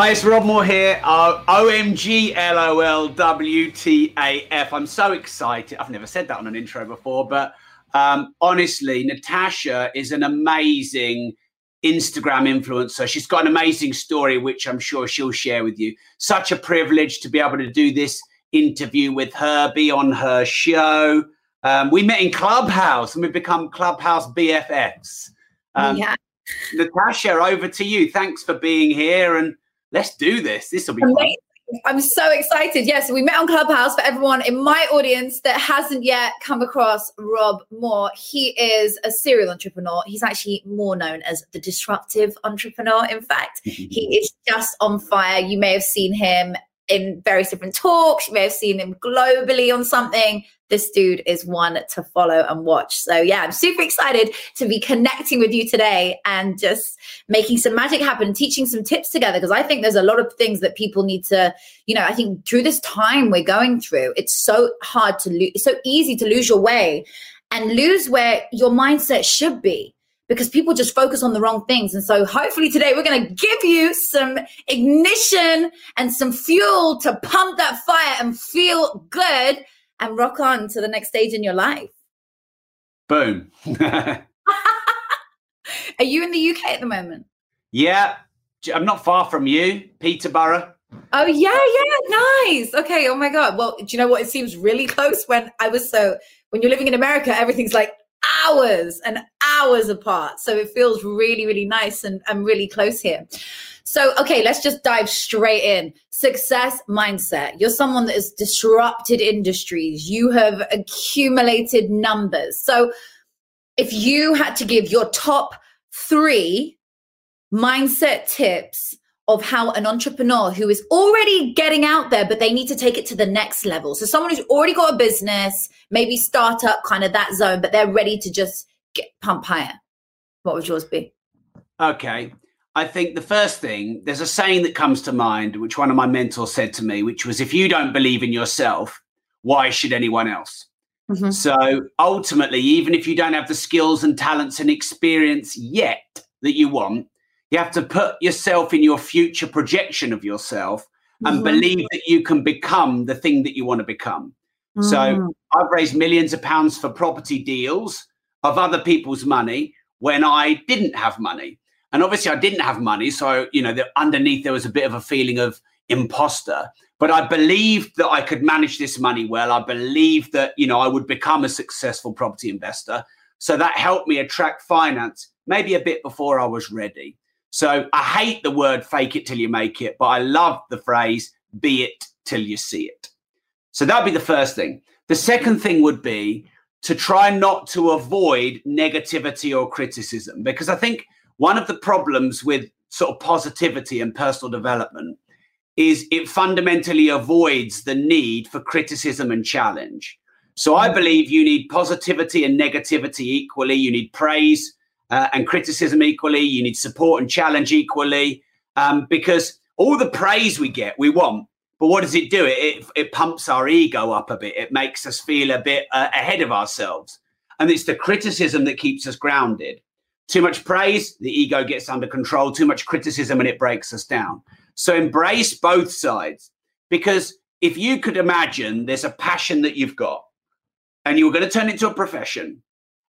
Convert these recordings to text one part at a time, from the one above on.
Hi, it's Rob Moore here. Uh, OMG LOL WTAF. I'm so excited. I've never said that on an intro before, but um, honestly, Natasha is an amazing Instagram influencer. She's got an amazing story, which I'm sure she'll share with you. Such a privilege to be able to do this interview with her, be on her show. Um, we met in Clubhouse and we've become Clubhouse BFFs. Um, yeah. Natasha, over to you. Thanks for being here and let's do this. This will be Amazing. fun. I'm so excited. Yes, we met on Clubhouse for everyone in my audience that hasn't yet come across Rob Moore. He is a serial entrepreneur. He's actually more known as the disruptive entrepreneur. In fact, he is just on fire. You may have seen him in various different talks. You may have seen him globally on something. This dude is one to follow and watch. So, yeah, I'm super excited to be connecting with you today and just making some magic happen, teaching some tips together. Because I think there's a lot of things that people need to, you know, I think through this time we're going through, it's so hard to lose, it's so easy to lose your way and lose where your mindset should be because people just focus on the wrong things. And so hopefully today we're going to give you some ignition and some fuel to pump that fire and feel good and rock on to the next stage in your life. Boom. Are you in the UK at the moment? Yeah, I'm not far from you, Peterborough. Oh yeah, yeah, nice. Okay. Oh my god. Well, do you know what? It seems really close when I was so. When you're living in America, everything's like hours and hours apart. So it feels really, really nice and, and really close here. So, okay, let's just dive straight in. Success mindset. You're someone that has disrupted industries, you have accumulated numbers. So, if you had to give your top three mindset tips of how an entrepreneur who is already getting out there, but they need to take it to the next level. So someone who's already got a business, maybe startup kind of that zone, but they're ready to just get pump higher. What would yours be? Okay. I think the first thing, there's a saying that comes to mind, which one of my mentors said to me, which was if you don't believe in yourself, why should anyone else? Mm-hmm. So ultimately, even if you don't have the skills and talents and experience yet that you want, you have to put yourself in your future projection of yourself and mm-hmm. believe that you can become the thing that you want to become. Mm-hmm. So mm. I've raised millions of pounds for property deals of other people's money when I didn't have money. And obviously I didn't have money. So, you know, the, underneath there was a bit of a feeling of imposter. But I believed that I could manage this money well. I believed that, you know, I would become a successful property investor. So that helped me attract finance maybe a bit before I was ready. So I hate the word fake it till you make it, but I love the phrase be it till you see it. So that'd be the first thing. The second thing would be to try not to avoid negativity or criticism, because I think one of the problems with sort of positivity and personal development is it fundamentally avoids the need for criticism and challenge. So I believe you need positivity and negativity equally. You need praise uh, and criticism equally. You need support and challenge equally um, because all the praise we get, we want. But what does it do? It, it, it pumps our ego up a bit. It makes us feel a bit uh, ahead of ourselves. And it's the criticism that keeps us grounded. Too much praise, the ego gets under control. Too much criticism, and it breaks us down. So embrace both sides because if you could imagine there's a passion that you've got and you were going to turn it into a profession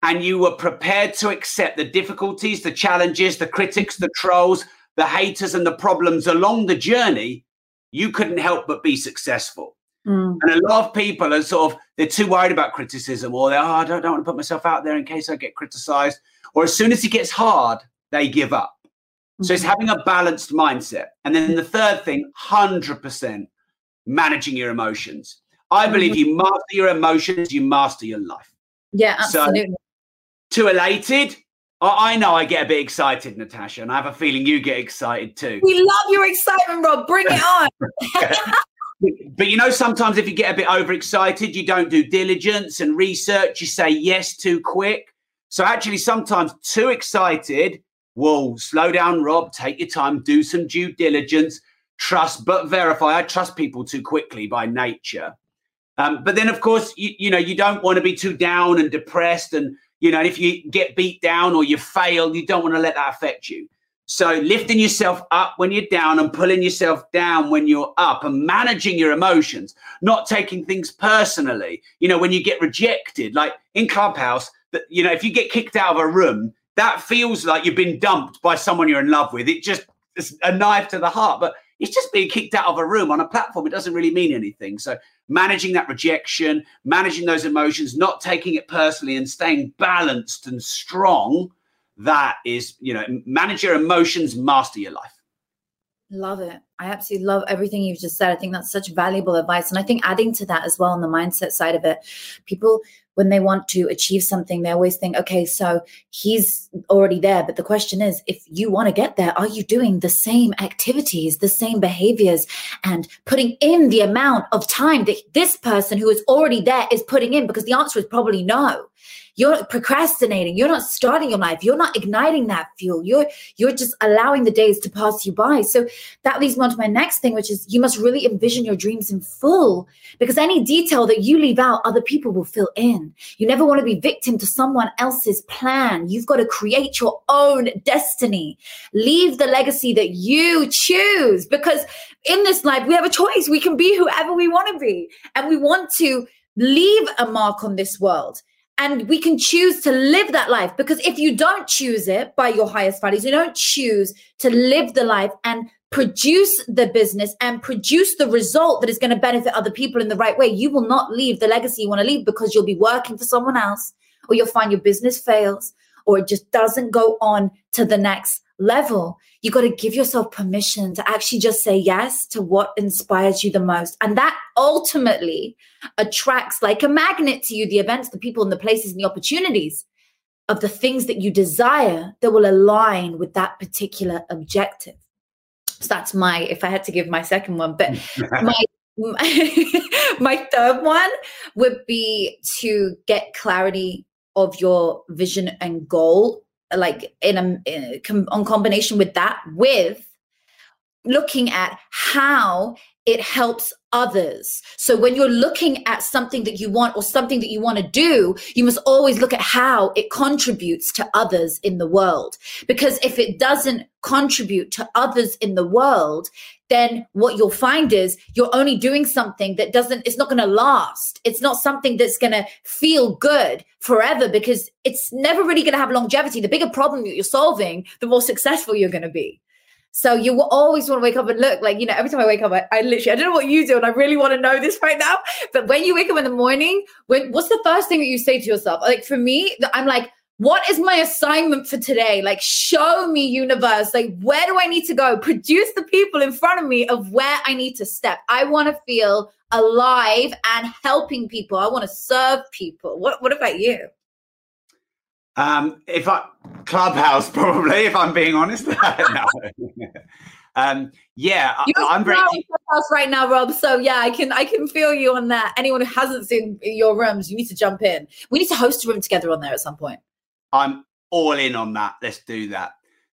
and you were prepared to accept the difficulties, the challenges, the critics, the trolls, the haters, and the problems along the journey, you couldn't help but be successful. Mm. And a lot of people are sort of they're too worried about criticism, or they're oh, I don't, don't want to put myself out there in case I get criticized. Or as soon as it gets hard, they give up. Mm-hmm. So it's mm-hmm. having a balanced mindset. And then the third thing, hundred percent, managing your emotions. I believe mm-hmm. you master your emotions, you master your life. Yeah, absolutely. So too elated? I, know I get a bit excited, Natasha, and I have a feeling you get excited too. We love your excitement, Rob. Bring it on. but you know, sometimes if you get a bit overexcited, you don't do diligence and research, you say yes too quick. So actually, sometimes too excited will slow down, Rob, take your time, do some due diligence, trust but verify. I trust people too quickly by nature. Um, but then, of course, you, you know, you don't want to be too down and depressed. And, you know, if you get beat down or you fail, you don't want to let that affect you. So lifting yourself up when you're down and pulling yourself down when you're up and managing your emotions, not taking things personally. You know, when you get rejected, like in Clubhouse, that you know, if you get kicked out of a room, that feels like you've been dumped by someone you're in love with. It just it's a knife to the heart. But it's just being kicked out of a room on a platform. It doesn't really mean anything. So managing that rejection, managing those emotions, not taking it personally and staying balanced and strong that is, you know, manage your emotions, master your life. Love it. I absolutely love everything you've just said. I think that's such valuable advice. And I think adding to that as well on the mindset side of it, people, when they want to achieve something, they always think, okay, so he's already there. But the question is, if you want to get there, are you doing the same activities, the same behaviors, and putting in the amount of time that this person who is already there is putting in? Because the answer is probably no you're procrastinating. You're not starting your life. You're not igniting that fuel. You're you're just allowing the days to pass you by. So that leads me on to my next thing which is you must really envision your dreams in full because any detail that you leave out other people will fill in. You never want to be victim to someone else's plan. You've got to create your own destiny. Leave the legacy that you choose because in this life we have a choice. We can be whoever we want to be and we want to leave a mark on this world and we can choose to live that life because if you don't choose it by your highest values, you don't choose to live the life and produce the business and produce the result that is going to benefit other people in the right way, you will not leave the legacy you want to leave because you'll be working for someone else or you'll find your business fails or it just doesn't go on to the next level. You got to give yourself permission to actually just say yes to what inspires you the most. And that ultimately attracts like a magnet to you the events, the people, and the places and the opportunities of the things that you desire that will align with that particular objective. So that's my, if I had to give my second one, but my, my, my third one would be to get clarity of your vision and goal like in a in, on combination with that with looking at how it helps others. So when you're looking at something that you want or something that you want to do, you must always look at how it contributes to others in the world. Because if it doesn't contribute to others in the world, then what you'll find is you're only doing something that doesn't, it's not going to last. It's not something that's going to feel good forever because it's never really going to have longevity. The bigger problem that you're solving, the more successful you're going to be. So you will always want to wake up and look like, you know, every time I wake up, I, I, literally, I don't know what you do. And I really want to know this right now. But when you wake up in the morning, when what's the first thing that you say to yourself? Like for me, I'm like, what is my assignment for today? Like, show me, universe. Like, where do I need to go? Produce the people in front of me of where I need to step. I want to feel alive and helping people. I want to serve people. What, what about you? Um, if I clubhouse probably, if I'm being honest. um, yeah, You're I'm very clubhouse right now, Rob. So yeah, I can I can feel you on that. Anyone who hasn't seen your rooms, you need to jump in. We need to host a room together on there at some point. I'm all in on that. Let's do that.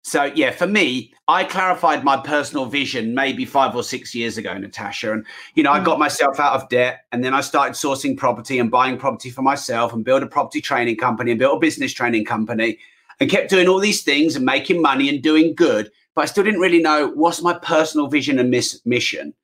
So yeah, for me, I clarified my personal vision maybe five or six years ago, Natasha. And you know, mm. I got myself out of debt, and then I started sourcing property and buying property for myself, and built a property training company and built a business training company, and kept doing all these things and making money and doing good. But I still didn't really know what's my personal vision and miss- mission.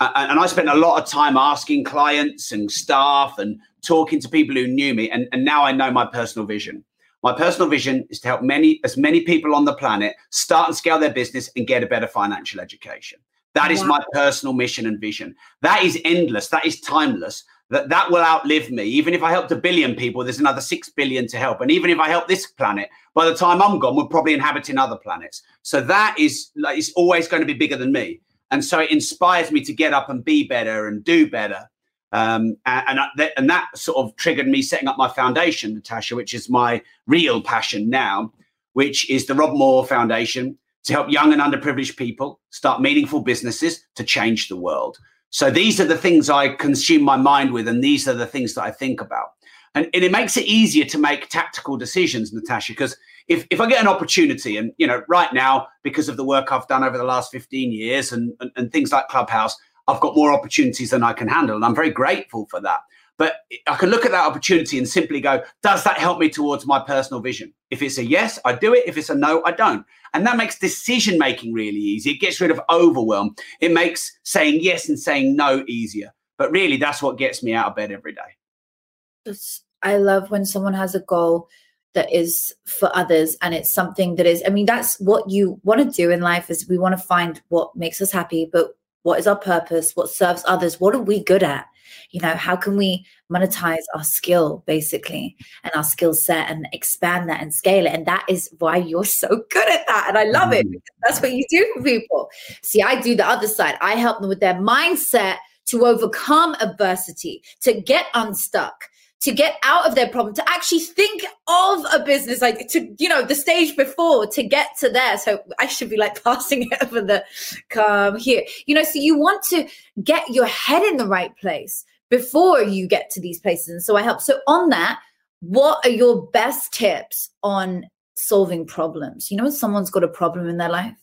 Uh, and I spent a lot of time asking clients and staff and talking to people who knew me, and, and now I know my personal vision. My personal vision is to help many as many people on the planet start and scale their business and get a better financial education. That is wow. my personal mission and vision. That is endless. That is timeless. That that will outlive me. Even if I helped a billion people, there's another six billion to help. And even if I help this planet, by the time I'm gone, we're probably inhabiting other planets. So that is like it's always going to be bigger than me. And so it inspires me to get up and be better and do better um, and, and, that sort of triggered me setting up my foundation, Natasha, which is my real passion now, which is the Rob Moore Foundation to help young and underprivileged people start meaningful businesses to change the world. So these are the things I consume my mind with, and these are the things that I think about. And, and it makes it easier to make tactical decisions, Natasha, because if, if I get an opportunity, and you know, right now, because of the work I've done over the last 15 years and, and, and things like Clubhouse, I've got more opportunities than I can handle. And I'm very grateful for that. But I can look at that opportunity and simply go, does that help me towards my personal vision? If it's a yes, I do it. If it's a no, I don't. And that makes decision making really easy. It gets rid of overwhelm. It makes saying yes and saying no easier. But really, that's what gets me out of bed every day. I love when someone has a goal that is for others and it's something that is i mean that's what you want to do in life is we want to find what makes us happy but what is our purpose? What serves others? What are we good at? You know how can we monetize our skill basically and our skill set and expand that and scale it? And that is why you're so good at that and i love it mm. that's what you do for people. See i do the other side. I help them with their mindset to overcome adversity to get unstuck to get out of their problem, to actually think of a business, like to, you know, the stage before to get to there. So I should be like passing it over the come here. You know, so you want to get your head in the right place before you get to these places. And so I help. So on that, what are your best tips on solving problems? You know, when someone's got a problem in their life,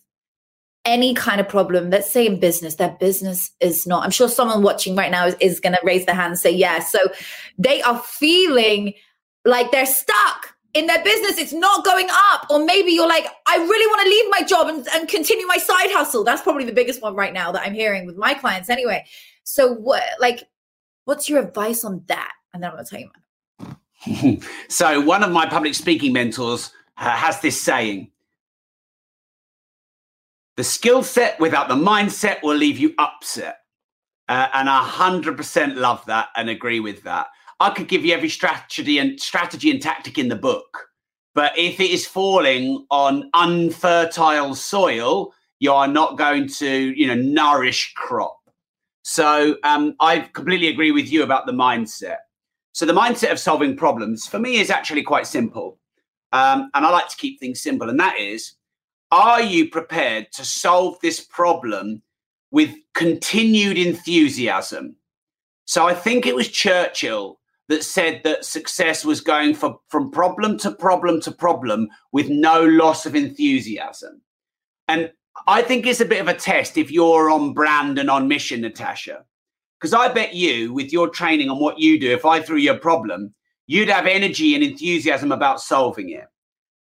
any kind of problem, let's say in business, their business is not, I'm sure someone watching right now is, is going to raise their hand and say yes. So they are feeling like they're stuck in their business. It's not going up. Or maybe you're like, I really want to leave my job and, and continue my side hustle. That's probably the biggest one right now that I'm hearing with my clients anyway. So what, like, What's your advice on that? And then I'm going to tell you mine. so, one of my public speaking mentors uh, has this saying the skill set without the mindset will leave you upset. Uh, and I 100% love that and agree with that. I could give you every strategy and strategy and tactic in the book, but if it is falling on unfertile soil, you are not going to, you know, nourish crop. So um, I completely agree with you about the mindset. So the mindset of solving problems for me is actually quite simple. Um, and I like to keep things simple. And that is, are you prepared to solve this problem with continued enthusiasm? So I think it was Churchill that said that success was going for, from problem to problem to problem with no loss of enthusiasm. And I think it's a bit of a test if you're on brand and on mission, Natasha. Because I bet you, with your training on what you do, if I threw you a problem, you'd have energy and enthusiasm about solving it.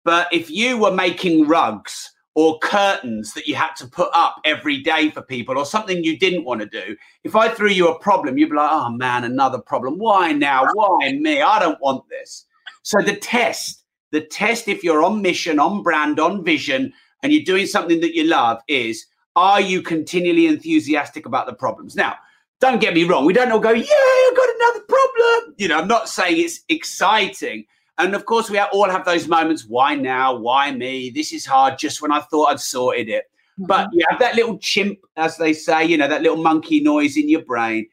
But if you were making rugs or curtains that you had to put up every day for people or something you didn't want to do, if I threw you a problem, you'd be like, oh man, another problem. Why now? Why me? I don't want this. So the test, the test, if you're on mission, on brand, on vision, and you're doing something that you love is are you continually enthusiastic about the problems? Now, don't get me wrong, we don't all go, yeah, I've got another problem. You know, I'm not saying it's exciting. And of course, we all have those moments. Why now? Why me? This is hard just when I thought I'd sorted it. Mm-hmm. But you have that little chimp, as they say, you know, that little monkey noise in your brain.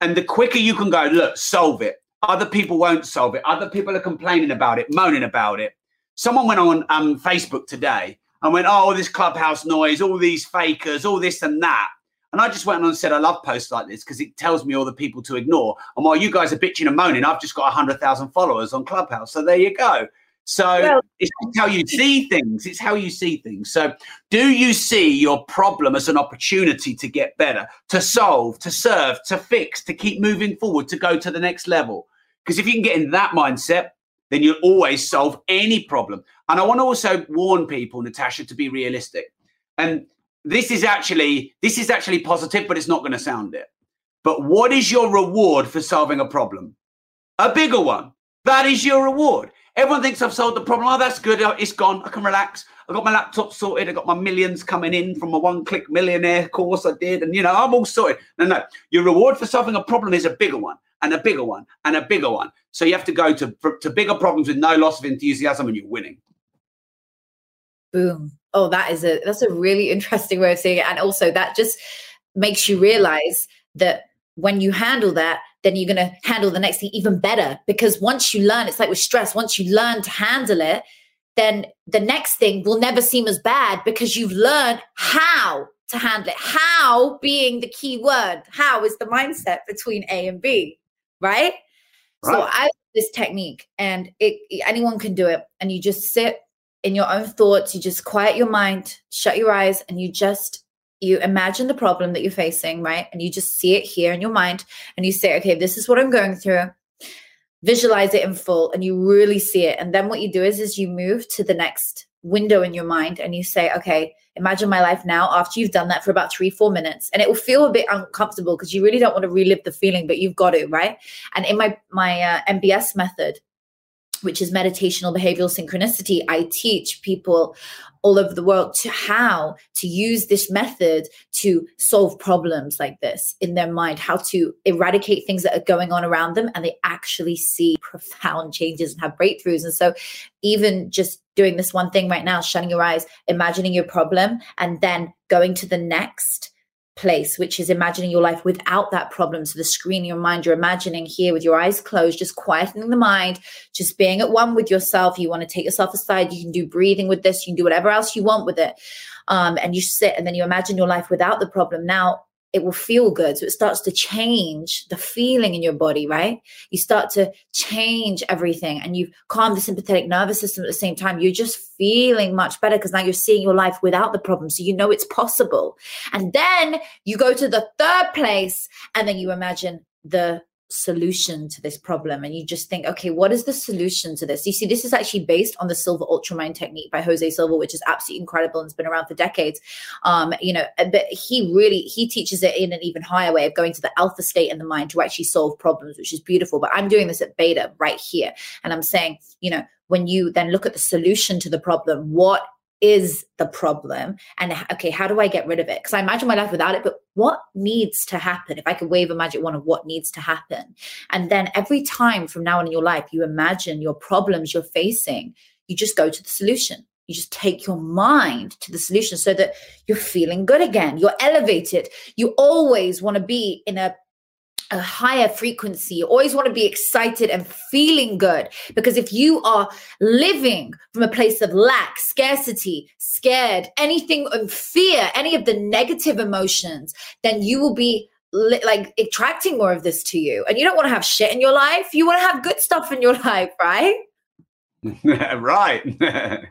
And the quicker you can go, look, solve it. Other people won't solve it. Other people are complaining about it, moaning about it. Someone went on um, Facebook today and went, oh, this clubhouse noise, all these fakers, all this and that. And I just went on and said, I love posts like this because it tells me all the people to ignore. And while you guys are bitching and moaning, I've just got 100,000 followers on Clubhouse. So there you go. So well, it's how you see things. It's how you see things. So do you see your problem as an opportunity to get better, to solve, to serve, to fix, to keep moving forward, to go to the next level? Because if you can get in that mindset, then you'll always solve any problem. And I want to also warn people, Natasha, to be realistic. And this is actually this is actually positive, but it's not going to sound it. But what is your reward for solving a problem? A bigger one. That is your reward. Everyone thinks I've solved the problem. Oh, that's good. Oh, it's gone. I can relax. I got my laptop sorted. I got my millions coming in from a one-click millionaire course I did, and you know I'm all sorted. No, no. Your reward for solving a problem is a bigger one, and a bigger one, and a bigger one. So you have to go to to bigger problems with no loss of enthusiasm, and you're winning. Boom. Oh, that is a that's a really interesting way of seeing it. And also that just makes you realize that when you handle that, then you're gonna handle the next thing even better. Because once you learn, it's like with stress, once you learn to handle it, then the next thing will never seem as bad because you've learned how to handle it. How being the key word. How is the mindset between A and B, right? right. So I this technique and it anyone can do it and you just sit in your own thoughts, you just quiet your mind, shut your eyes and you just you imagine the problem that you're facing, right? And you just see it here in your mind and you say, okay, this is what I'm going through. Visualize it in full and you really see it. And then what you do is is you move to the next window in your mind and you say, okay, imagine my life now after you've done that for about three, four minutes. And it will feel a bit uncomfortable because you really don't want to relive the feeling, but you've got to, right? And in my my uh, MBS method, which is meditational behavioral synchronicity, I teach people all over the world to how to use this method to solve problems like this in their mind, how to eradicate things that are going on around them, and they actually see profound changes and have breakthroughs. And so, even just doing this one thing right now, shutting your eyes, imagining your problem, and then going to the next place, which is imagining your life without that problem. So the screen in your mind, you're imagining here with your eyes closed, just quietening the mind, just being at one with yourself. You want to take yourself aside. You can do breathing with this. You can do whatever else you want with it. Um, and you sit and then you imagine your life without the problem. Now it will feel good. So it starts to change the feeling in your body, right? You start to change everything and you calm the sympathetic nervous system at the same time. You're just feeling much better because now you're seeing your life without the problem. So you know it's possible. And then you go to the third place and then you imagine the solution to this problem and you just think okay what is the solution to this? You see this is actually based on the Silva ultramind technique by jose silva which is absolutely incredible and has been around for decades. Um you know but he really he teaches it in an even higher way of going to the alpha state in the mind to actually solve problems which is beautiful. But i'm doing this at beta right here and i'm saying you know when you then look at the solution to the problem what is the problem? And okay how do i get rid of it? Because i imagine my life without it but what needs to happen? If i could wave a magic wand of what needs to happen. And then every time from now on in your life you imagine your problems you're facing you just go to the solution. You just take your mind to the solution so that you're feeling good again. You're elevated. You always want to be in a a higher frequency. You always want to be excited and feeling good because if you are living from a place of lack, scarcity, scared, anything of fear, any of the negative emotions, then you will be li- like attracting more of this to you. And you don't want to have shit in your life. You want to have good stuff in your life, right? right.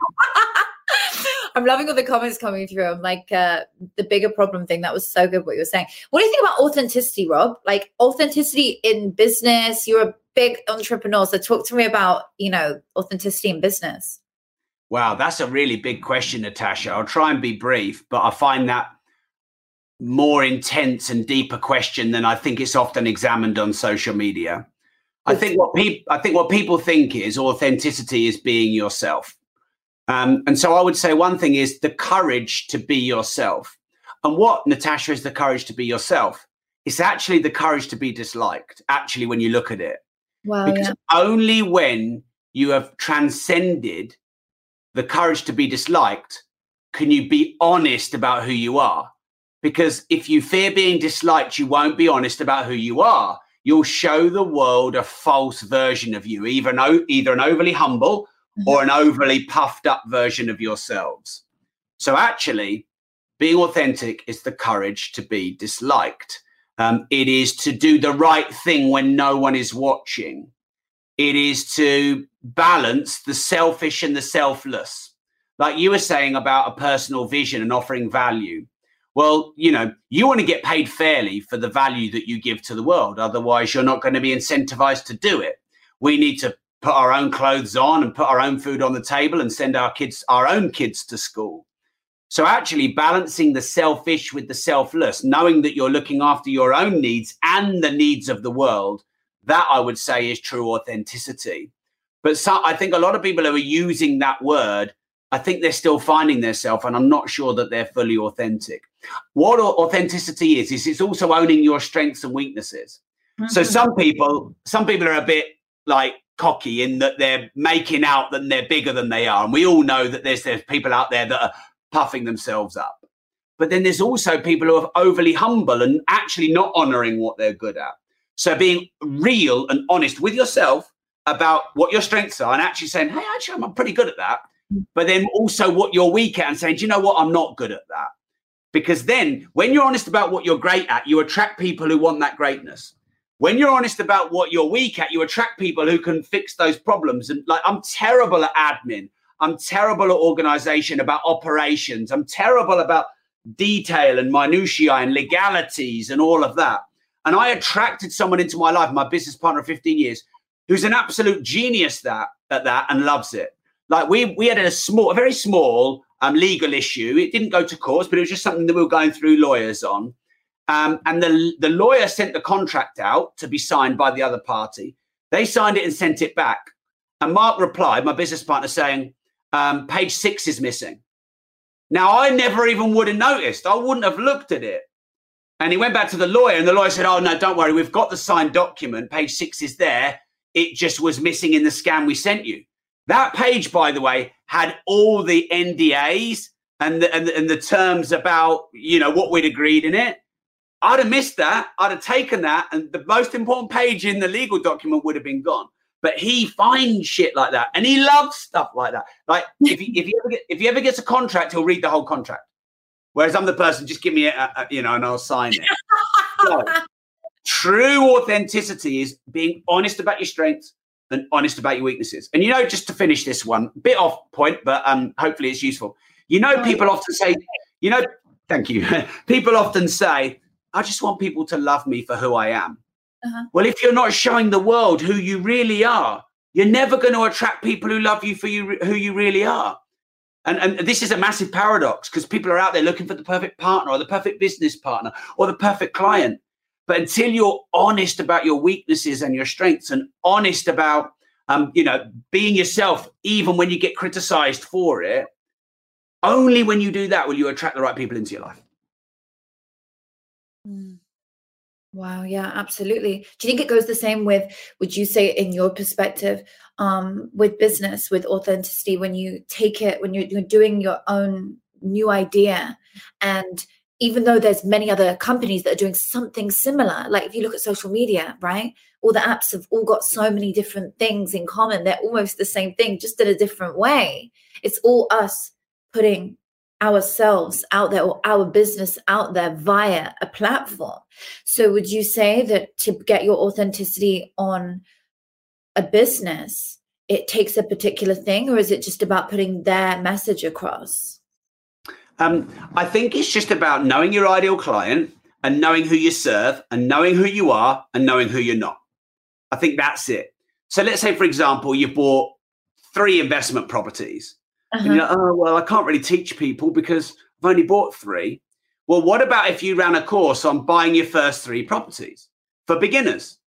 I'm loving all the comments coming through. I'm like uh, the bigger problem thing. That was so good what you were saying. What do you think about authenticity, Rob? Like authenticity in business. You're a big entrepreneur, so talk to me about you know authenticity in business. Wow, that's a really big question, Natasha. I'll try and be brief, but I find that more intense and deeper question than I think it's often examined on social media. I think what people I think what people think is authenticity is being yourself. Um, and so I would say one thing is the courage to be yourself. And what, Natasha, is the courage to be yourself? It's actually the courage to be disliked, actually, when you look at it. Wow, because yeah. only when you have transcended the courage to be disliked can you be honest about who you are. Because if you fear being disliked, you won't be honest about who you are. You'll show the world a false version of you, even either an overly humble or an overly puffed up version of yourselves. So, actually, being authentic is the courage to be disliked. Um, it is to do the right thing when no one is watching. It is to balance the selfish and the selfless. Like you were saying about a personal vision and offering value. Well, you know, you want to get paid fairly for the value that you give to the world. Otherwise, you're not going to be incentivized to do it. We need to put our own clothes on and put our own food on the table and send our kids our own kids to school. So actually balancing the selfish with the selfless knowing that you're looking after your own needs and the needs of the world that i would say is true authenticity. But so, i think a lot of people who are using that word. I think they're still finding themselves and i'm not sure that they're fully authentic. What authenticity is is it's also owning your strengths and weaknesses. Mm-hmm. so some people some people are a bit like cocky in that they're making out that they're bigger than they are. And we all know that there's there's people out there that are puffing themselves up. But then there's also people who are overly humble and actually not honoring what they're good at. So being real and honest with yourself about what your strengths are and actually saying, hey, actually, I'm pretty good at that. Mm. But then also what you're weak at and saying, do you know what? I'm not good at that. because then when you're honest about what you're great at, you attract people who want that greatness. When you're honest about what you're weak at, you attract people who can fix those problems. And like, I'm terrible at admin. I'm terrible at organization, about operations. I'm terrible about detail and minutiae and legalities and all of that. And I attracted someone into my life, my business partner of 15 years, who's an absolute genius that at that and loves it. Like we we had a small, a very small um, legal issue. It didn't go to courts, but it was just something that we were going through lawyers on. Um, and the the lawyer sent the contract out to be signed by the other party. They signed it and sent it back. And Mark replied, my business partner, saying, um, "Page six is missing." Now I never even would have noticed. I wouldn't have looked at it. And he went back to the lawyer, and the lawyer said, "Oh no, don't worry. We've got the signed document. Page six is there. It just was missing in the scan we sent you." That page, by the way, had all the NDAs and the, and the, and the terms about you know what we'd agreed in it. I'd have missed that. I'd have taken that, and the most important page in the legal document would have been gone. But he finds shit like that, and he loves stuff like that. Like if he, if he ever get, if he ever gets a contract, he'll read the whole contract. Whereas I'm the person, just give me a, a you know, and I'll sign it. so, true authenticity is being honest about your strengths, and honest about your weaknesses. And you know, just to finish this one, bit off point, but um, hopefully it's useful. You know, people often say, you know, thank you. people often say, I just want people to love me for who I am. Uh-huh. Well, if you're not showing the world who you really are, you're never going to attract people who love you for you who you really are. And, and this is a massive paradox because people are out there looking for the perfect partner or the perfect business partner or the perfect client. But until you're honest about your weaknesses and your strengths and honest about, um, you know, being yourself, even when you get criticized for it, only when you do that will you attract the right people into your life. Mm. Wow, yeah, absolutely. Do you think it goes the same with, would you say, in your perspective, um, with business, with authenticity, when you take it, when you're, you're doing your own new idea and even though there's many other companies that are doing something similar like if you look at social media right all the apps have all got so many different things in common they're almost the same thing just in a different way it's all us putting ourselves out there or our business out there via a platform so would you say that to get your authenticity on a business it takes a particular thing or is it just about putting their message across um, I think it's just about knowing your ideal client and knowing who you serve and knowing who you are and knowing who you're not. I think that's it. So let's say, for example, you bought three investment properties. Uh-huh. And you're like, oh, well, I can't really teach people because I've only bought three. Well, what about if you ran a course on buying your first three properties for beginners?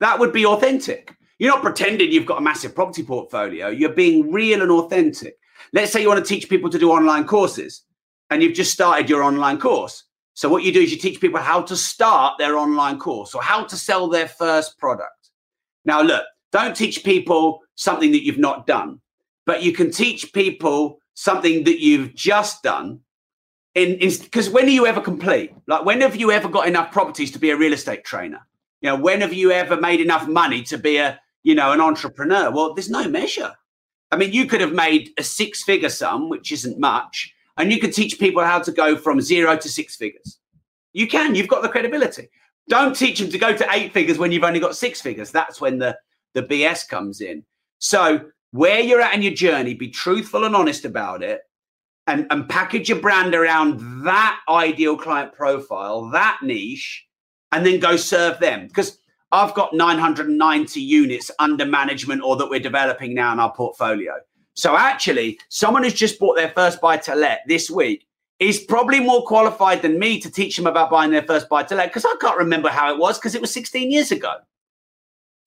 That would be authentic. You're not pretending you've got a massive property portfolio. You're being real and authentic. Let's say you want to teach people to do online courses and you've just started your online course. So what you do is you teach people how to start their online course or how to sell their first product. Now, look, don't teach people something that you've not done, but you can teach people something that you've just done. In because when are you ever complete? Like when have you ever got enough properties to be a real estate trainer? You know, when have you ever made enough money to be a you know an entrepreneur? Well, there's no measure. I mean, you could have made a six-figure sum, which isn't much, and you could teach people how to go from zero to six figures. You can, you've got the credibility. Don't teach them to go to eight figures when you've only got six figures. That's when the, the BS comes in. So, where you're at in your journey, be truthful and honest about it and, and package your brand around that ideal client profile, that niche, and then go serve them. Because I've got 990 units under management or that we're developing now in our portfolio. So actually, someone who's just bought their first buy to let this week is probably more qualified than me to teach them about buying their first buy to let because I can't remember how it was because it was 16 years ago.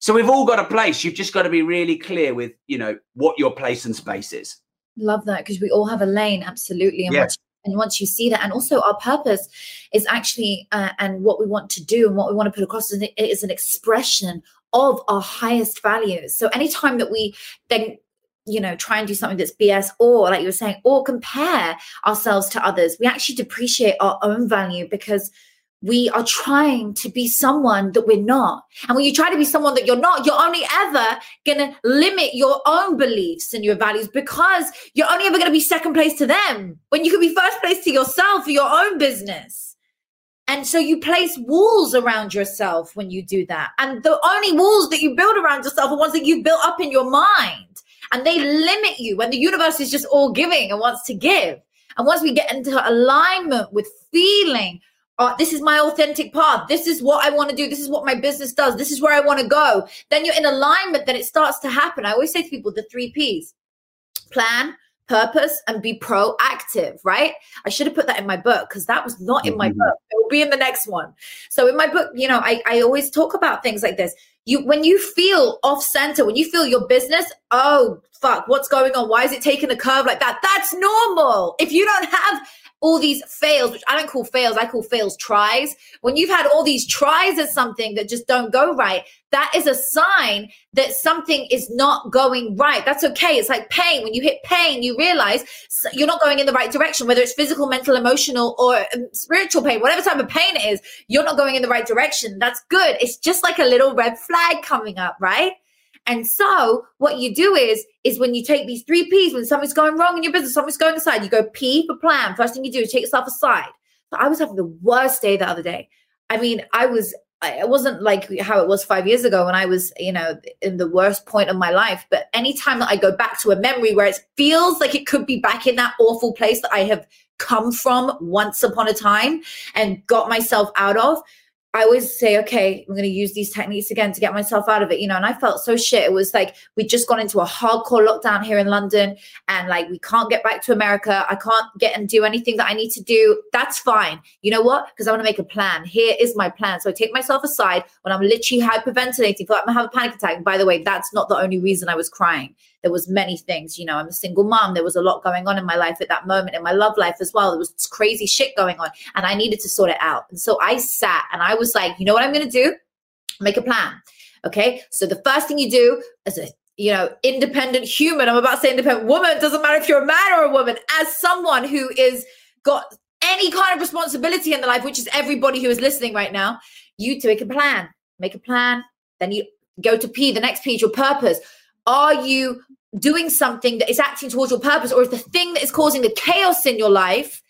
So we've all got a place. You've just got to be really clear with, you know, what your place and space is. Love that because we all have a lane, absolutely. And, once, and once you see that, and also our purpose is actually, uh, and what we want to do and what we want to put across is, is an expression of our highest values. So anytime that we then you know try and do something that's bs or like you were saying or compare ourselves to others we actually depreciate our own value because we are trying to be someone that we're not. And when you try to be someone that you're not, you're only ever going to limit your own beliefs and your values because you're only ever going to be second place to them when you could be first place to yourself or your own business. And so you place walls around yourself when you do that. And the only walls that you build around yourself are ones that you've built up in your mind. And they limit you when the universe is just all giving and wants to give. And once we get into alignment with feeling, uh, this is my authentic path. This is what I want to do. This is what my business does. This is where I want to go. Then you're in alignment, then it starts to happen. I always say to people the three P's plan, purpose, and be proactive, right? I should have put that in my book because that was not in my mm-hmm. book. It will be in the next one. So in my book, you know, I, I always talk about things like this. You when you feel off center, when you feel your business, oh fuck, what's going on? Why is it taking a curve like that? That's normal. If you don't have all these fails, which I don't call fails, I call fails tries. When you've had all these tries at something that just don't go right, that is a sign that something is not going right. That's okay. It's like pain. When you hit pain, you realize you're not going in the right direction, whether it's physical, mental, emotional, or um, spiritual pain, whatever type of pain it is, you're not going in the right direction. That's good. It's just like a little red flag coming up, right? And so what you do is, is when you take these three P's, when something's going wrong in your business, something's going aside, you go P for plan. First thing you do is take yourself aside. I was having the worst day the other day. I mean, I was, it wasn't like how it was five years ago when I was, you know, in the worst point of my life. But anytime that I go back to a memory where it feels like it could be back in that awful place that I have come from once upon a time and got myself out of, I always say, okay, I'm going to use these techniques again to get myself out of it, you know. And I felt so shit. It was like we'd just gone into a hardcore lockdown here in London, and like we can't get back to America. I can't get and do anything that I need to do. That's fine. You know what? Because I want to make a plan. Here is my plan. So I take myself aside when I'm literally hyperventilating, feel like I'm having a panic attack. And by the way, that's not the only reason I was crying there was many things you know i'm a single mom there was a lot going on in my life at that moment in my love life as well there was crazy shit going on and i needed to sort it out. And so i sat and i was like you know what i'm to do? Make a plan okay? So the first thing you do as a you know independent human i'm about to say independent woman doesn't matter if you're a man or a woman as someone who is got any kind of responsibility in the life which is everybody who is listening right now you to make a plan make a plan then you go to p the next p is your purpose are you doing something that is acting towards your purpose, or is the thing that is causing the chaos in your life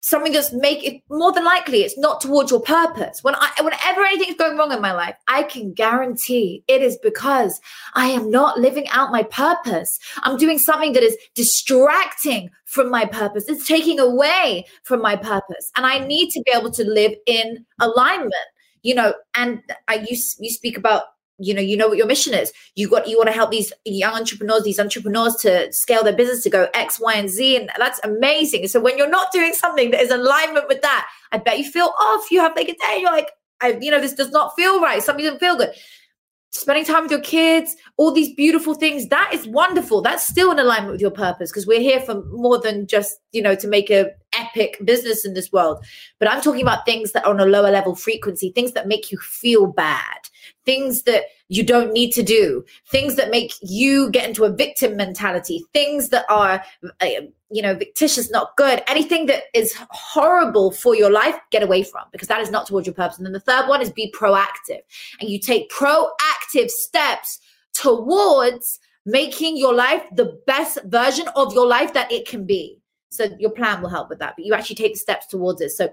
something that's make it more than likely it's not towards your purpose. When I whenever anything is going wrong in my life, I can guarantee it is because I am not living out my purpose. I'm doing something that is distracting from my purpose. It's taking away from my purpose. And I need to be able to live in alignment. You know, and I you you speak about you know you know what your mission is. You got you want to help these young entrepreneurs these entrepreneurs to scale their business to go x y and z and that's amazing. So when you're not doing something that is alignment with that i bet you feel off. You have like a day you're like I, you know this does not feel right. Something doesn't feel good. Spending time with your kids all these beautiful things that is wonderful. That's still in alignment with your purpose because we're here for more than just you know to make a epic business in this world but i'm talking about things that are on a lower level frequency things that make you feel bad things that you don't need to do, things that make you get into a victim mentality, things that are, uh, you know, fictitious, not good, anything that is horrible for your life, get away from because that is not towards your purpose. And then the third one is be proactive. And you take proactive steps towards making your life the best version of your life that it can be. So your plan will help with that, but you actually take the steps towards it. So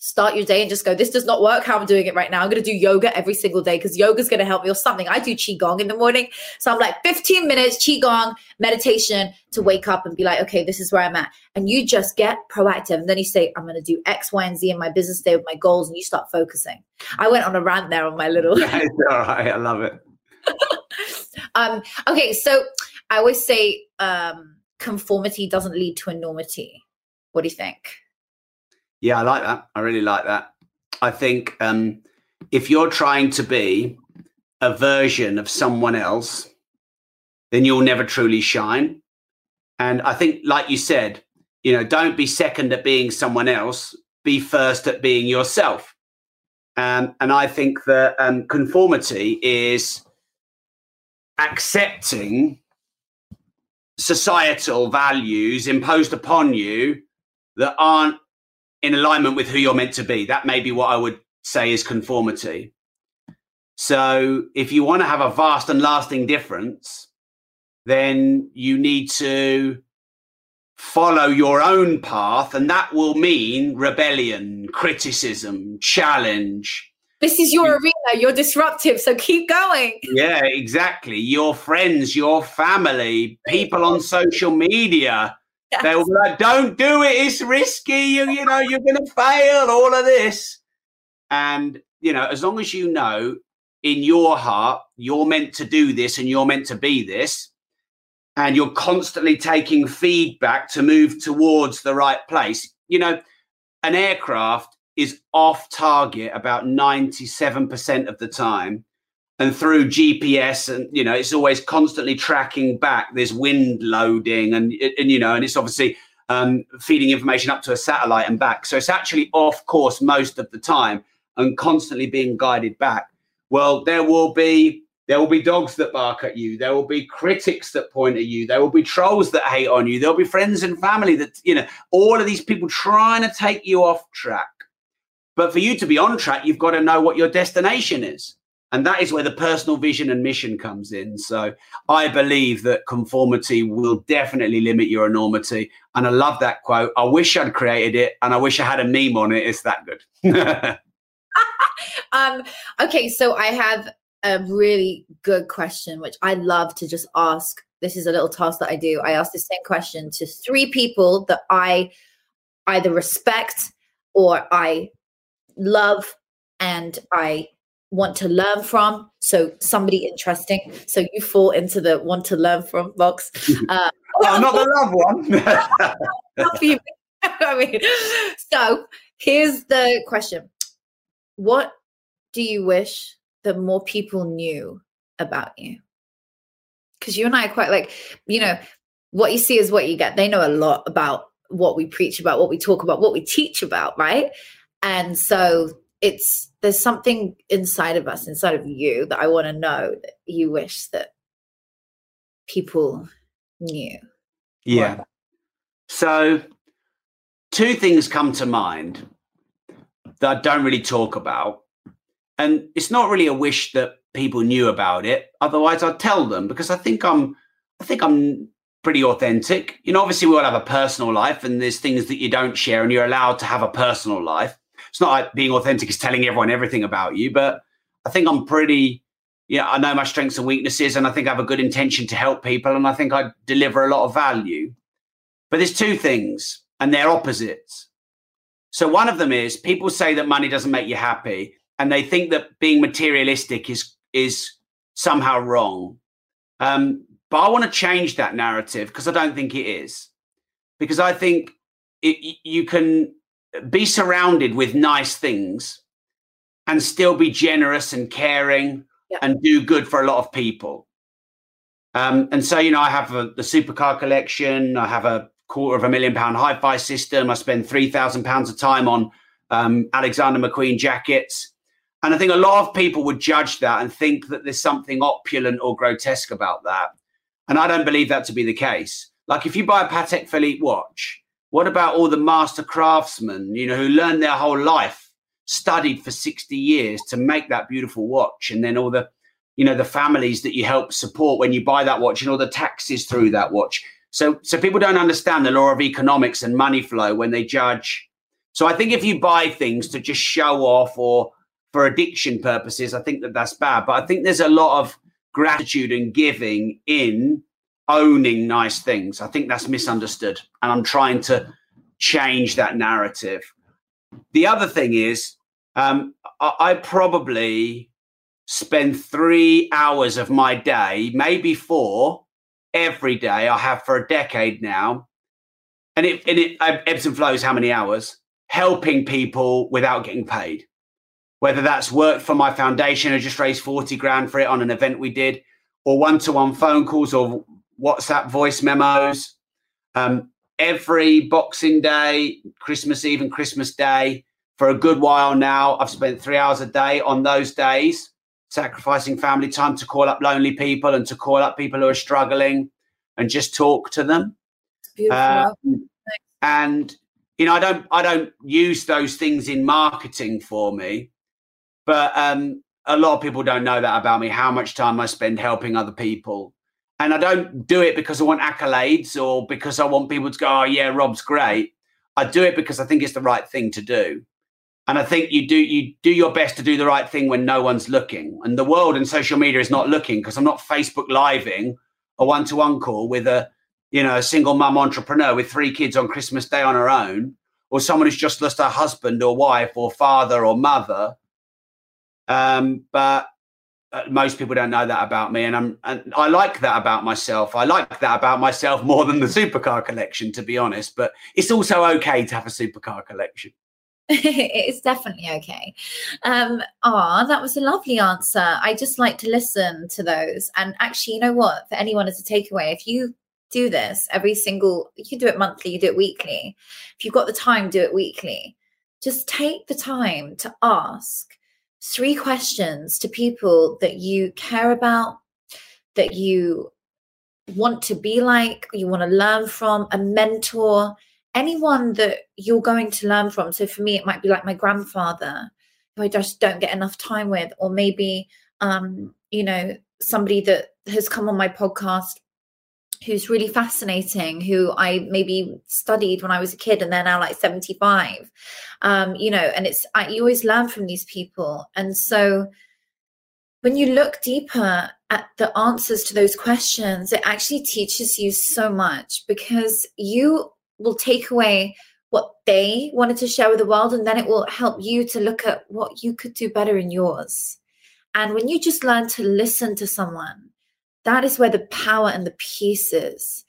start your day and just go, this does not work how I'm doing it right now. I'm going to do yoga every single day because yoga is going to help me or something. I do Qigong in the morning. So I'm like 15 minutes Qigong meditation to wake up and be like, okay, this is where I'm at. And you just get proactive. And then you say, I'm going to do X, Y, and Z in my business day with my goals. And you start focusing. I went on a rant there on my little. Yeah, all right. I love it. um, okay. So I always say um, conformity doesn't lead to enormity. What do you think? Yeah, I like that. I really like that. I think um, if you're trying to be a version of someone else, then you'll never truly shine. And I think, like you said, you know, don't be second at being someone else. Be first at being yourself. Um, and I think that um, conformity is accepting societal values imposed upon you that aren't in alignment with who you're meant to be. That may be what I would say is conformity. So if you want to have a vast and lasting difference, then you need to follow your own path, and that will mean rebellion, criticism, challenge. This is your arena. You're disruptive, so keep going. Yeah, exactly. Your friends, your family, people on social media. Yes. They will be like, "Don't do it. It's risky. You, you know, you're going to fail." All of this, and you know, as long as you know in your heart you're meant to do this and you're meant to be this, and you're constantly taking feedback to move towards the right place. You know, an aircraft is off target about 97% of the time. And through GPS, and you know, it's always constantly tracking back. There's wind loading, and and you know, and it's obviously um, feeding information up to a satellite and back. So it's actually off course most of the time and constantly being guided back. Well, there will be there will be dogs that bark at you. There will be critics that point at you. There will be trolls that hate on you. There'll be friends and family that, you know, all of these people trying to take you off track. But for you to be on track, you've got to know what your destination is. And that is where the personal vision and mission comes in. So I believe that conformity will definitely limit your enormity. And I love that quote. I wish I'd created it and I wish I had a meme on it. It's that good. um, okay, so I have a really good question, which I love to just ask. This is a little task that I do. I ask the same question to three people that I either respect or I love and I want to learn from. So somebody interesting. So you fall into the want to learn from box. Uh, oh, not the love one. I mean, so here's the question: What do you wish that more people knew about you? Because you and I are quite like, you know, what you see is what you get. They know a lot about what we preach about, what we talk about, what we teach about, right? And so it's there's something inside of us, inside of you, that I want to know that you wish that people knew. Yeah. So, two things come to mind that I don't really talk about. And it's not really a wish that people knew about it. Otherwise, I'd tell them because I think I'm, I think I'm pretty authentic. You know, obviously we all have a personal life, and there's things that you don't share, and you're allowed to have a personal life. It's not like being authentic is telling everyone everything about you, but I think I'm pretty. Yeah, I know my strengths and weaknesses, and I think I have a good intention to help people, and I think I deliver a lot of value. But there's two things, and they're opposites. So one of them is people say that money doesn't make you happy, and they think that being materialistic is is somehow wrong. Um, but I want to change that narrative because I don't think it is. Because I think it, you can be surrounded with nice things and still be generous and caring yeah. and do good for a lot of people. Um, and so, you know, I have a, the supercar collection. I have a quarter of a million pound hi-fi system. I spend three thousand pounds of time on um, Alexander McQueen jackets. And I think a lot of people would judge that and think that there's something opulent or grotesque about that. And I don't believe that to be the case. Like if you buy a Patek Philippe watch, what about all the master craftsmen, you know, who learned their whole life, studied for 60 years to make that beautiful watch, and then all the, you know, the families that you help support when you buy that watch and all the taxes through that watch. So so people don't understand the law of economics and money flow when they judge. So I think if you buy things to just show off or for addiction purposes, I think that that's bad. But I think there's a lot of gratitude and giving in owning nice things. I think that's misunderstood. And I'm trying to change that narrative. The other thing is, um, I, I probably spend three hours of my day, maybe four, every day. I have for a decade now. And it, and it ebbs and flows how many hours helping people without getting paid whether that's worked for my foundation, I just raised 40 grand for it on an event we did, or one to one phone calls or WhatsApp voice memos. Um, every Boxing Day, Christmas Eve, and Christmas Day for a good while now, I've spent three hours a day on those days, sacrificing family time to call up lonely people and to call up people who are struggling and just talk to them. Um, and you know, I don't I don't use those things in marketing for me, but um, a lot of people don't know that about me. How much time I spend helping other people, and I don't do it because I want accolades or because I want people to go, "Oh yeah, Rob's great." I do it because I think it's the right thing to do. And I think you do you do your best to do the right thing when no one's looking. And the world and social media is not looking because I'm not Facebook living a one-to-one call with a you know a single mum entrepreneur with three kids on Christmas Day on her own, or someone who's just lost her husband or wife or father or mother. Um, but most people don't know that about me and I'm and I like that about myself. I like that about myself more than the supercar collection to be honest, but it's also okay to have a supercar collection. it's definitely okay. Um ah, that was a lovely answer. I just like to listen to those. And actually, you know what? For anyone as a takeaway, if you do this every single you can do it monthly, you do it weekly. If you've got the time, do it weekly. Just take the time to ask three questions to people that you care about, that you want to be like, you want to learn from, a mentor, anyone that you're going to learn from. So for me, it might be like my grandfather, who I just don't get enough time with, or maybe, um, you know, somebody that has come on my podcast who's really fascinating, who I maybe studied when I was a kid and they're now like 75. Um, you know, and it's, I, you always learn from these people. And so when you look deeper at the answers to those questions, it actually teaches you so much because you will take away what they wanted to share with the world and then it will help you to look at what you could do better in yours. And when you just learn to listen to someone, that is where the power and the peace is.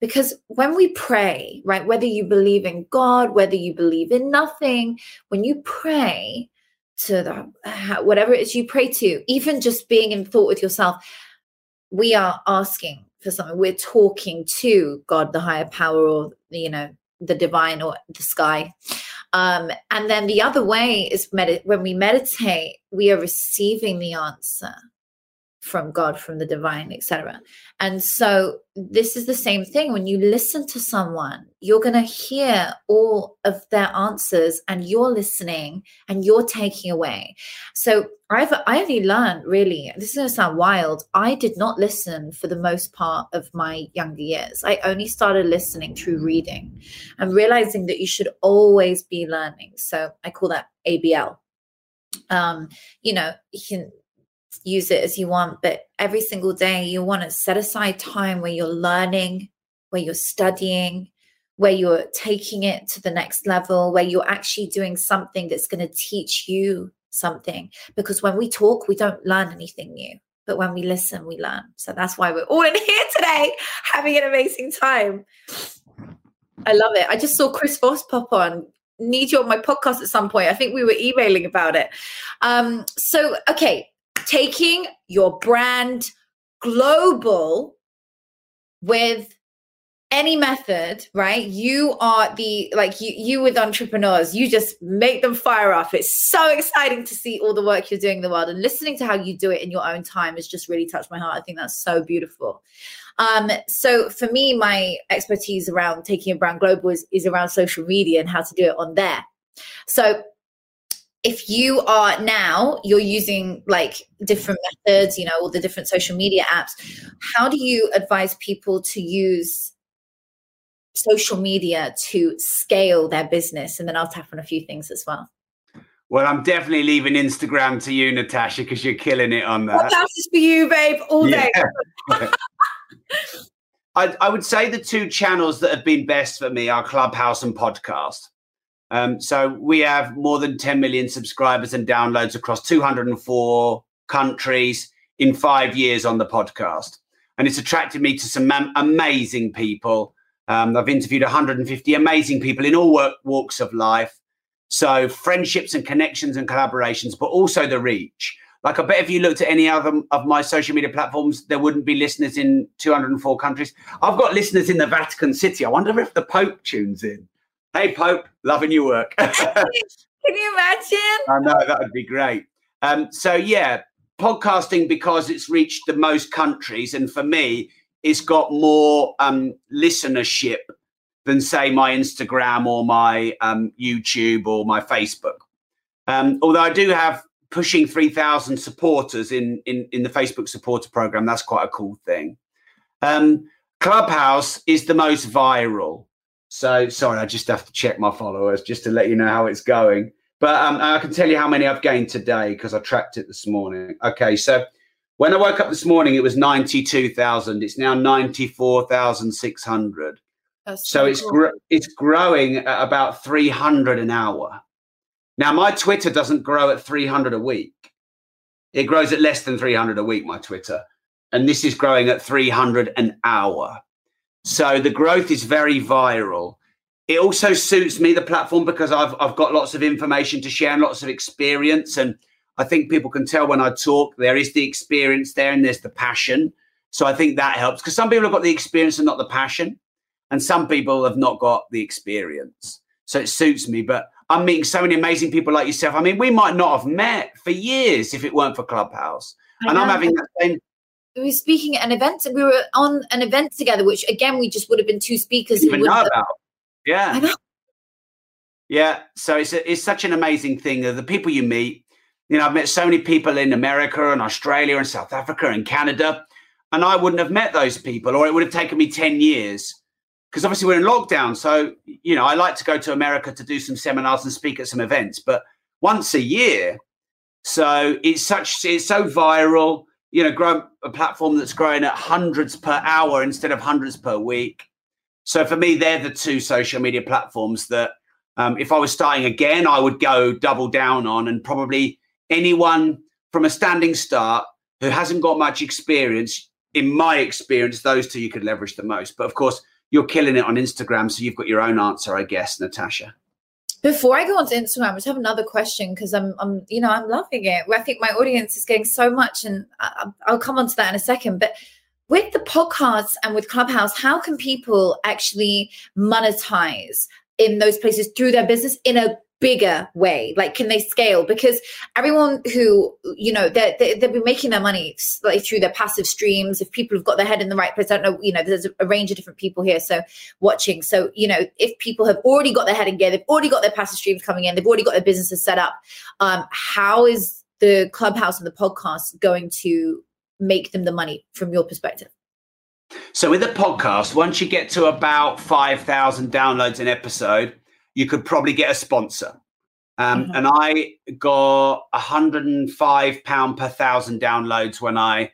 Because when we pray, right, whether you believe in God, whether you believe in nothing, when you pray to the whatever it is you pray to, even just being in thought with yourself, we are asking for something. We're talking to God, the higher power, or you know, the divine or the sky. Um, and then the other way is med- when we meditate, we are receiving the answer from God, from the divine, etc. And so this is the same thing. When you listen to someone, you're going to hear all of their answers, and you're listening and you're taking away. So I've I only learned really. This is going to sound wild. I did not listen for the most part of my younger years. I only started listening through reading, and realizing that you should always be learning. So I call that ABL. Um, you know, you can use it as you want, but every single day you want to set aside time where you're learning, where you're studying, where you're taking it to the next level, where you're actually doing something that's going to teach you something. Because when we talk, we don't learn anything new. But when we listen, we learn. So that's why we're all in here today having an amazing time. I love it. I just saw Chris Voss pop on need you on my podcast at some point. I think we were emailing about it. Um, so, okay, taking your brand global with any method right? You are the like you you with entrepreneurs you just make them fire off. It's so exciting to see all the work you're doing in the world and listening to how you do it in your own time has just really touched my heart. I think that's so beautiful. Um so for me my expertise around taking a brand global is, is around social media and how to do it on there. So if you are now you're using like different methods you know all the different social media apps how do you advise people to use social media to scale their business? And then i'll tap on a few things as well. Well i'm definitely leaving instagram to you natasha because you're killing it on that. Well, that's for you babe? All day. Yeah. I, I would say the two channels that have been best for me are clubhouse and podcast um, so we have more than 10 million subscribers and downloads across 204 countries in five years on the podcast. And it's attracted me to some amazing people. Um, I've interviewed 150 amazing people in all work, walks of life. So friendships and connections and collaborations, but also the reach. Like I bet if you looked at any other of my social media platforms, there wouldn't be listeners in 204 countries. I've got listeners in the Vatican City. I wonder if the Pope tunes in. Hey, Pope, loving your work. Can you imagine? I know that would be great. Um, so yeah, podcasting because it's reached the most countries, and for me, it's got more um, listenership than say my Instagram or my um, YouTube or my Facebook. Um, although I do have pushing 3,000 supporters in, in, in the Facebook supporter program. That's quite a cool thing. Um, Clubhouse is the most viral. So sorry, I just have to check my followers just to let you know how it's going. But um, I can tell you how many I've gained today because I tracked it this morning. Okay, so when I woke up this morning, it was 92,000. It's now 94,600. So, so it's cool. gr- it's growing at about 300 an hour. Now, my Twitter doesn't grow at 300 a week. It grows at less than 300 a week, my Twitter. And this is growing at 300 an hour. So the growth is very viral. It also suits me, the platform, because I've, I've got lots of information to share and lots of experience. And I think people can tell when I talk, there is the experience there and there's the passion. So I think that helps because some people have got the experience and not the passion. And some people have not got the experience. So it suits me. But I'm meeting so many amazing people like yourself. I mean, we might not have met for years if it weren't for Clubhouse. and I'm having that same. We were speaking at an event. We were on an event together, which again we just would have been two speakers. Even know about. Yeah. Yeah. So it's a, it's such an amazing thing. Uh, the people you meet. You know, I've met so many people in America and Australia and South Africa and Canada, and I wouldn't have met those people, or it would have taken me ten years because obviously we're in lockdown. So, you know, I like to go to America to do some seminars and speak at some events, but once a year. So it's such, it's so viral, you know, grow a platform that's growing at hundreds per hour instead of hundreds per week. So for me, they're the two social media platforms that um, if I was starting again, I would go double down on and probably anyone from a standing start who hasn't got much experience, in my experience, those two you could leverage the most. But of course, you're killing it on Instagram, so you've got your own answer, I guess, Natasha. Before I go on to Instagram, I just have another question because I'm, I'm, you know, I'm loving it. I think my audience is getting so much, and I, I'll come on to that in a second. But with the podcast and with Clubhouse, how can people actually monetize in those places through their business in a bigger way like can they scale? Because everyone who you know they they'll be making their money like through their passive streams. If people have got their head in the right place i don't know you know there's a range of different people here so watching. So you know if people have already got their head in gear they've already got their passive streams coming in they've already got their businesses set up um how is the clubhouse and the podcast going to make them the money from your perspective? So with the podcast once you get to about 5000 downloads an episode you could probably get a sponsor. Um, mm-hmm. And I got 105 pound per thousand downloads when I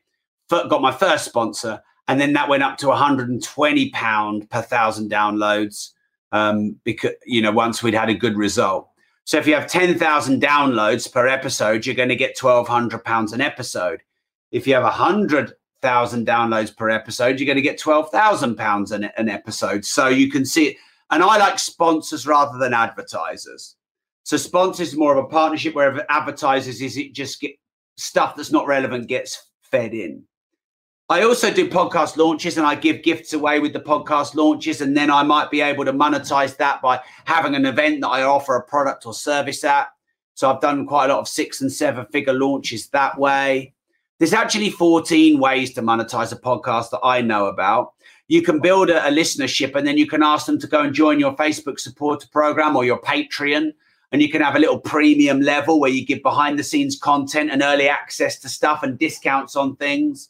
got my first sponsor, and then that went up to 120 pound per thousand downloads um, because you know once we'd had a good result. So if you have 10,000 downloads per episode, you're going to get 1,200 pounds an episode. If you have 100,000 downloads per episode, you're going to get 12,000 pounds an, an episode. So you can see and I like sponsors rather than advertisers. So sponsors more of a partnership, where advertisers is it just get stuff that's not relevant gets fed in. I also do podcast launches and I give gifts away with the podcast launches. And then I might be able to monetize that by having an event that I offer a product or service at. So I've done quite a lot of six and seven figure launches that way. There's actually 14 ways to monetize a podcast that I know about you can build a, a, listenership and then you can ask them to go and join your Facebook supporter program or your Patreon. And you can have a little premium level where you give behind the scenes content and early access to stuff and discounts on things.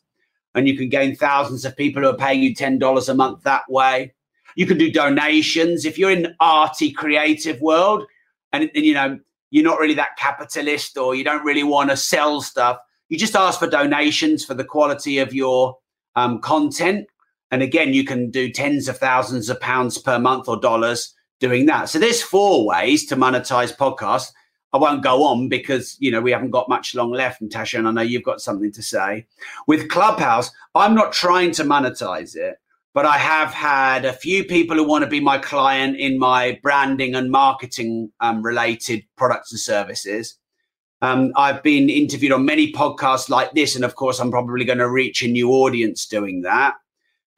And you can gain thousands of people who are paying you $10 a month that way. You can do donations. If you're in arty creative world and, and you know, you're not really that capitalist or you don't really want to sell stuff, you just ask for donations for the quality of your um, content and again, you can do tens of thousands of pounds per month or dollars doing that. So there's four ways to monetize podcasts. I won't go on because you know we haven't got much long left, Natasha, and I know you've got something to say. With Clubhouse, I'm not trying to monetize it, but I have had a few people who want to be my client in my branding and marketing um, related products and services. Um, I've been interviewed on many podcasts like this, and of course, I'm probably going to reach a new audience doing that.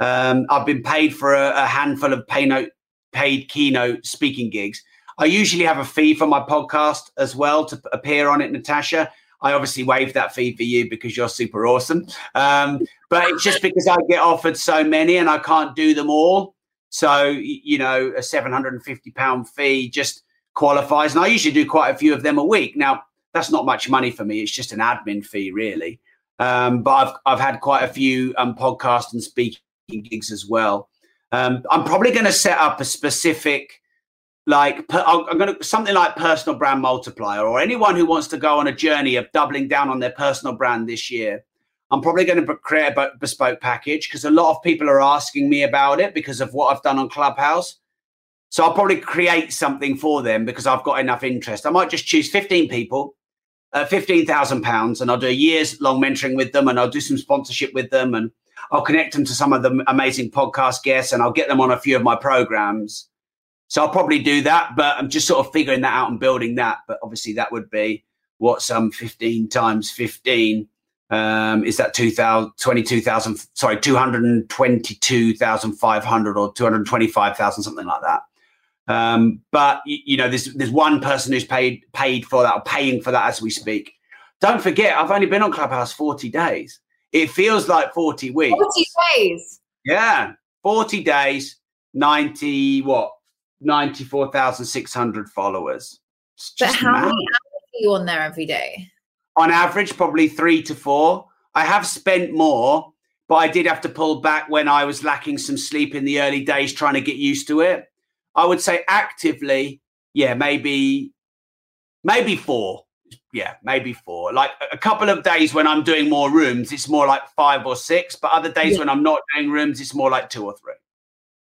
Um, I've been paid for a, a handful of note, paid keynote speaking gigs. I usually have a fee for my podcast as well to appear on it, Natasha. I obviously waived that fee for you because you're super awesome. Um, but it's just because I get offered so many and I can't do them all. So, you know, a £750 fee just qualifies. And I usually do quite a few of them a week. Now, that's not much money for me. It's just an admin fee, really. Um, but I've, I've had quite a few um, podcast and speaking gigs as well. Um, I'm probably going to set up a specific, like, per, I'm going to something like personal brand multiplier, or anyone who wants to go on a journey of doubling down on their personal brand this year. I'm probably going to create a bespoke package because a lot of people are asking me about it because of what I've done on Clubhouse. So I'll probably create something for them because I've got enough interest. I might just choose 15 people, uh, 15,000 pounds, and I'll do a year's long mentoring with them and I'll do some sponsorship with them and I'll connect them to some of the amazing podcast guests and I'll get them on a few of my programs. So I'll probably do that, but I'm just sort of figuring that out and building that. But obviously, that would be what's um 15 times 15 um, is that 2000, 22,000, sorry, 222,500 or 225,000, something like that. Um, but you, you, know, there's there's one person who's paid paid for that or paying for that as we speak. Don't forget, I've only been on Clubhouse 40 days. It feels like 40 weeks. 40 days. Yeah. 40 days, 90 what? 94,600 followers. But how mad. many hours are you on there every day? on average, probably three to four. I have spent more, but I did have to pull back when I was lacking some sleep in the early days trying to get used to it. I would say actively, yeah, maybe, maybe four. Yeah, maybe four. Like a couple of days when I'm doing more rooms, it's more like five or six. But other days yeah. when I'm not doing rooms, it's more like two or three.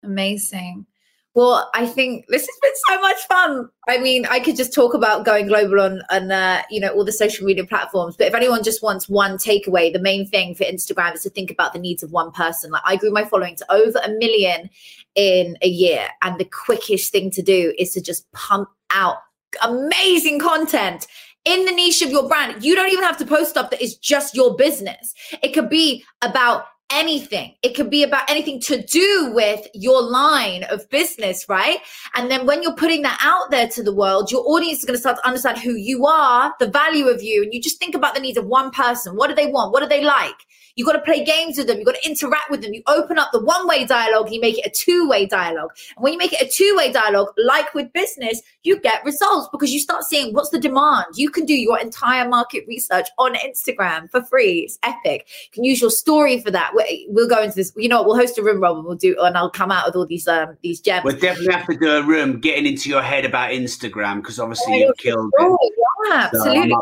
Amazing. Well, I think this has been so much fun. I mean, I could just talk about going global on, on uh, you know, all the social media platforms. But if anyone just wants one takeaway, the main thing for Instagram is to think about the needs of one person. Like I grew my following to over a million in a year, and the quickest thing to do is to just pump out amazing content in the niche of your brand. You don't even have to post stuff that is just your business. It could be about anything. It could be about anything to do with your line of business, right? And then when you're putting that out there to the world, your audience is going to start to understand who you are, the value of you. And you just think about the needs of one person. What do they want? What do they like? You got to play games with them. You got to interact with them. You open up the one way dialogue and you make it a two way dialogue. And when you make it a two way dialogue, like with business, you get results because you start seeing what's the demand. You can do your entire market research on Instagram for free. It's epic. You can use your story for that. We'll go into this. You know what? We'll host a room, Rob, and we'll do, and I'll come out with all these um these gems. We'll definitely have to do a room getting into your head about Instagram because obviously you've killed it. Yeah, absolutely.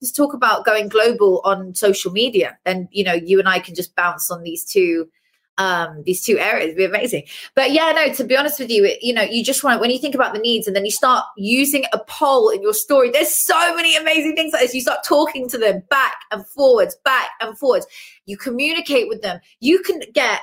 Just talk about going global on social media. Then you know you and i can just bounce on these two um these two areas. It'd be amazing. But yeah no to be honest with you it, you know you just want when you think about the needs and then you start using a poll in your story there's so many amazing things like this. You start talking to them back and forwards back and forwards. You communicate with them. You can get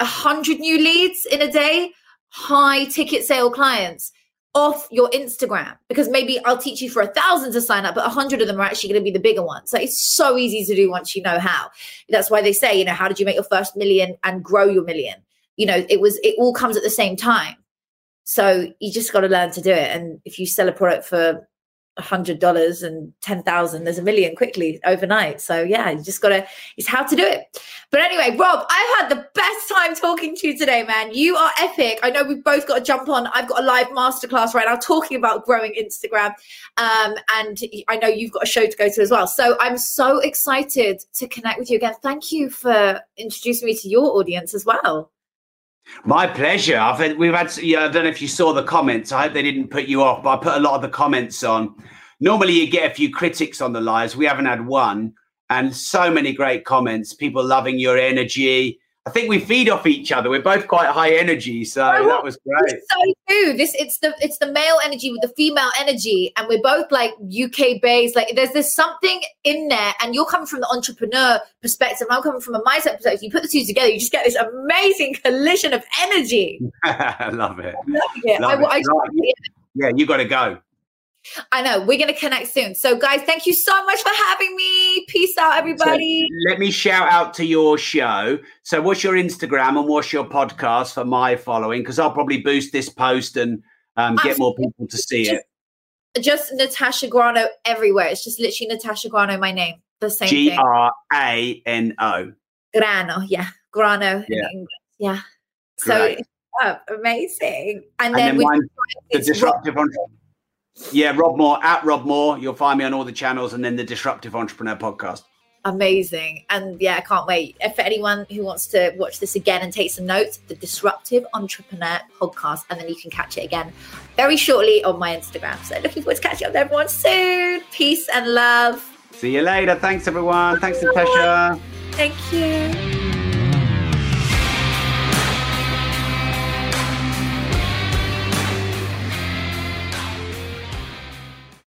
a hundred new leads in a day high ticket sale clients off your Instagram because maybe I'll teach you for a thousand to sign up, but a hundred of them are actually going to be the bigger ones. So it's so easy to do once you know how. That's why they say, you know, how did you make your first million and grow your million? You know, it was it all comes at the same time. So you just got to learn to do it. And if you sell a product for hundred dollars and ten thousand, there's a million quickly overnight. So yeah, you just gotta it's how to do it. But anyway, Rob, I've had the best time talking to you today, man. You are epic. I know we've both got to jump on. I've got a live masterclass right now talking about growing Instagram. Um, and I know you've got a show to go to as well. So I'm so excited to connect with you again. Thank you for introducing me to your audience as well. My pleasure. I've had, we've had. Yeah, I don't know if you saw the comments. I hope they didn't put you off, but I put a lot of the comments on. Normally, you get a few critics on the lives. We haven't had one, and so many great comments. People loving your energy, I think we feed off each other. We're both quite high energy, so that was great. So too. This it's the it's the male energy with the female energy, and we're both like UK based. Like there's there's something in there, and you're coming from the entrepreneur perspective. I'm coming from a mindset perspective. You put the two together, you just get this amazing collision of energy. I love it. I love it. Love I, it. I, yeah, you got to go. I know. We're going to connect soon. So, guys, thank you so much for having me. Peace out, everybody. So let me shout out to your show. So, what's your Instagram and what's your podcast for my following? Because I'll probably boost this post and um, get more people to see just, it. Just Natasha Grano everywhere. It's just literally Natasha Grano, my name. The same thing. G R A N O. Grano, yeah. Grano yeah. Yeah. So, up. Amazing. And, and then, then mine, the disruptive entrepreneur. Yeah, Rob Moore at Rob Moore. You'll find me on all the channels, and then the Disruptive Entrepreneur podcast. Amazing. And yeah, I can't wait. For anyone who wants to watch this again and take some notes, the Disruptive Entrepreneur podcast, and then you can catch it again very shortly on my Instagram. So looking forward to catching up with everyone soon. Peace and love. See you later. Thanks, everyone. Thanks, Natasha. Thank you.